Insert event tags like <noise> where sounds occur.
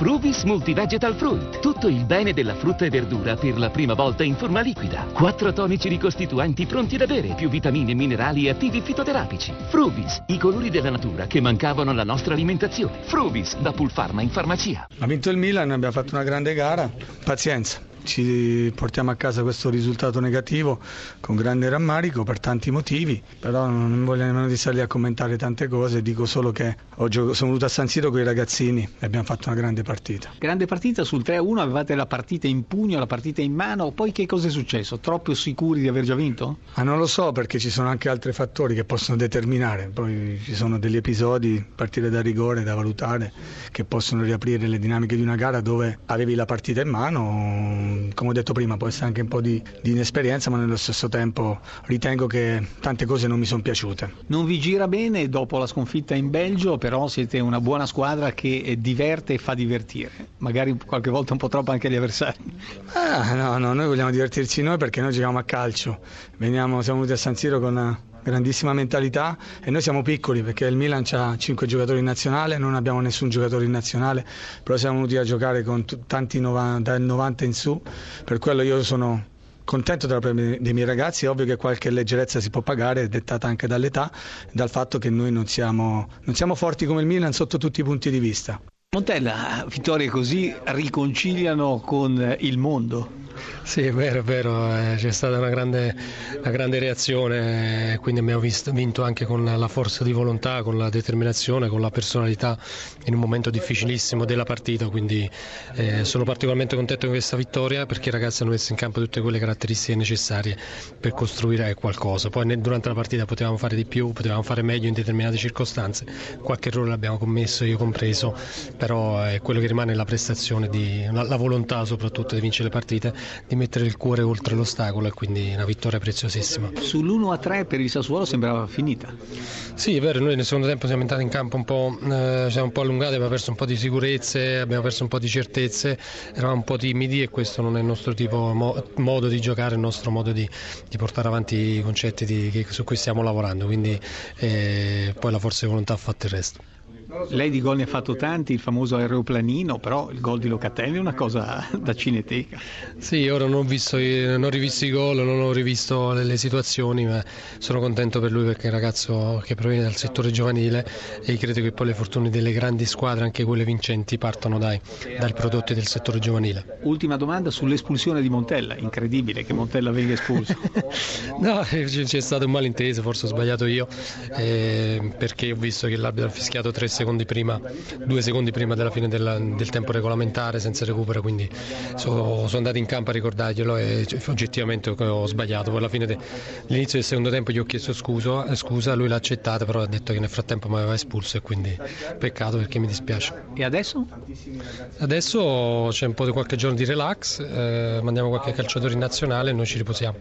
Fruvis Multivegetal Fruit. Tutto il bene della frutta e verdura per la prima volta in forma liquida. Quattro tonici ricostituenti pronti da bere, più vitamine, minerali e attivi fitoterapici. Fruvis, i colori della natura che mancavano alla nostra alimentazione. Fruvis, da Pulpharma in farmacia. Ha vinto il Milan, abbiamo fatto una grande gara. Pazienza ci portiamo a casa questo risultato negativo con grande rammarico per tanti motivi, però non voglio nemmeno di stare a commentare tante cose, dico solo che sono venuto a San Siro con i ragazzini e abbiamo fatto una grande partita. Grande partita sul 3-1, avevate la partita in pugno, la partita in mano, poi che cosa è successo? Troppo sicuri di aver già vinto? Ah, non lo so perché ci sono anche altri fattori che possono determinare, poi ci sono degli episodi, partire da rigore, da valutare, che possono riaprire le dinamiche di una gara dove avevi la partita in mano come ho detto prima, può essere anche un po' di, di, inesperienza, ma nello stesso tempo ritengo che tante cose non mi sono piaciute. Non vi gira bene dopo la sconfitta in Belgio, però siete una buona squadra che diverte e fa divertire, magari qualche volta un po' troppo anche gli avversari. Ah, no, no, noi vogliamo divertirci noi perché noi giochiamo a calcio, Veniamo, siamo venuti a San Siro con una grandissima mentalità e noi siamo piccoli perché il Milan ha 5 giocatori in nazionale, non abbiamo nessun giocatore in nazionale, però siamo venuti a giocare con t- tanti 90, dal 90 in su, per quello io sono contento dei miei ragazzi, è ovvio che qualche leggerezza si può pagare, dettata anche dall'età, dal fatto che noi non siamo, non siamo forti come il Milan sotto tutti i punti di vista. Montella, vittorie così riconciliano con il mondo. Sì, è vero, è vero, eh, c'è stata una grande, una grande reazione, quindi abbiamo visto, vinto anche con la forza di volontà, con la determinazione, con la personalità in un momento difficilissimo della partita, quindi eh, sono particolarmente contento di questa vittoria perché i ragazzi hanno messo in campo tutte quelle caratteristiche necessarie per costruire qualcosa. Poi durante la partita potevamo fare di più, potevamo fare meglio in determinate circostanze, qualche errore l'abbiamo commesso, io compreso, però è quello che rimane la prestazione, di, la volontà soprattutto di vincere le partite di mettere il cuore oltre l'ostacolo e quindi una vittoria preziosissima. Sull'1 a 3 per il Sassuolo sembrava finita. Sì, è vero, noi nel secondo tempo siamo entrati in campo un po', eh, siamo un po' allungati, abbiamo perso un po' di sicurezze, abbiamo perso un po' di certezze, eravamo un po' timidi e questo non è il nostro tipo, mo, modo di giocare, il nostro modo di, di portare avanti i concetti di, che, su cui stiamo lavorando, quindi eh, poi la forza di volontà ha fatto il resto. Lei di gol ne ha fatto tanti, il famoso aeroplanino, però il gol di Locatelli è una cosa <laughs> da cineteca. Sì, ora non ho, visto, non ho rivisto i gol, non ho rivisto le, le, situazioni, ma sono contento per lui perché è un ragazzo che proviene dal settore giovanile e credo che poi le fortune delle grandi squadre, anche quelle vincenti, partono dai, dai prodotti del settore giovanile. Ultima domanda sull'espulsione di Montella, incredibile che Montella venga espulso. <laughs> no, c'è stato un malinteso, forse ho sbagliato io, eh, perché ho visto che l'arbitro ha fischiato tre secondi secondi prima, due secondi prima della fine della, del tempo regolamentare senza recupero, quindi sono, sono andato in campo a ricordarglielo e oggettivamente ho sbagliato. Poi alla fine dell'inizio del secondo tempo gli ho chiesto scuso, eh, scusa, lui l'ha accettata, però ha detto che nel frattempo mi aveva espulso e quindi peccato perché mi dispiace. E adesso? Adesso c'è un po' di qualche giorno di relax, eh, mandiamo qualche calciatore in nazionale e noi ci riposiamo.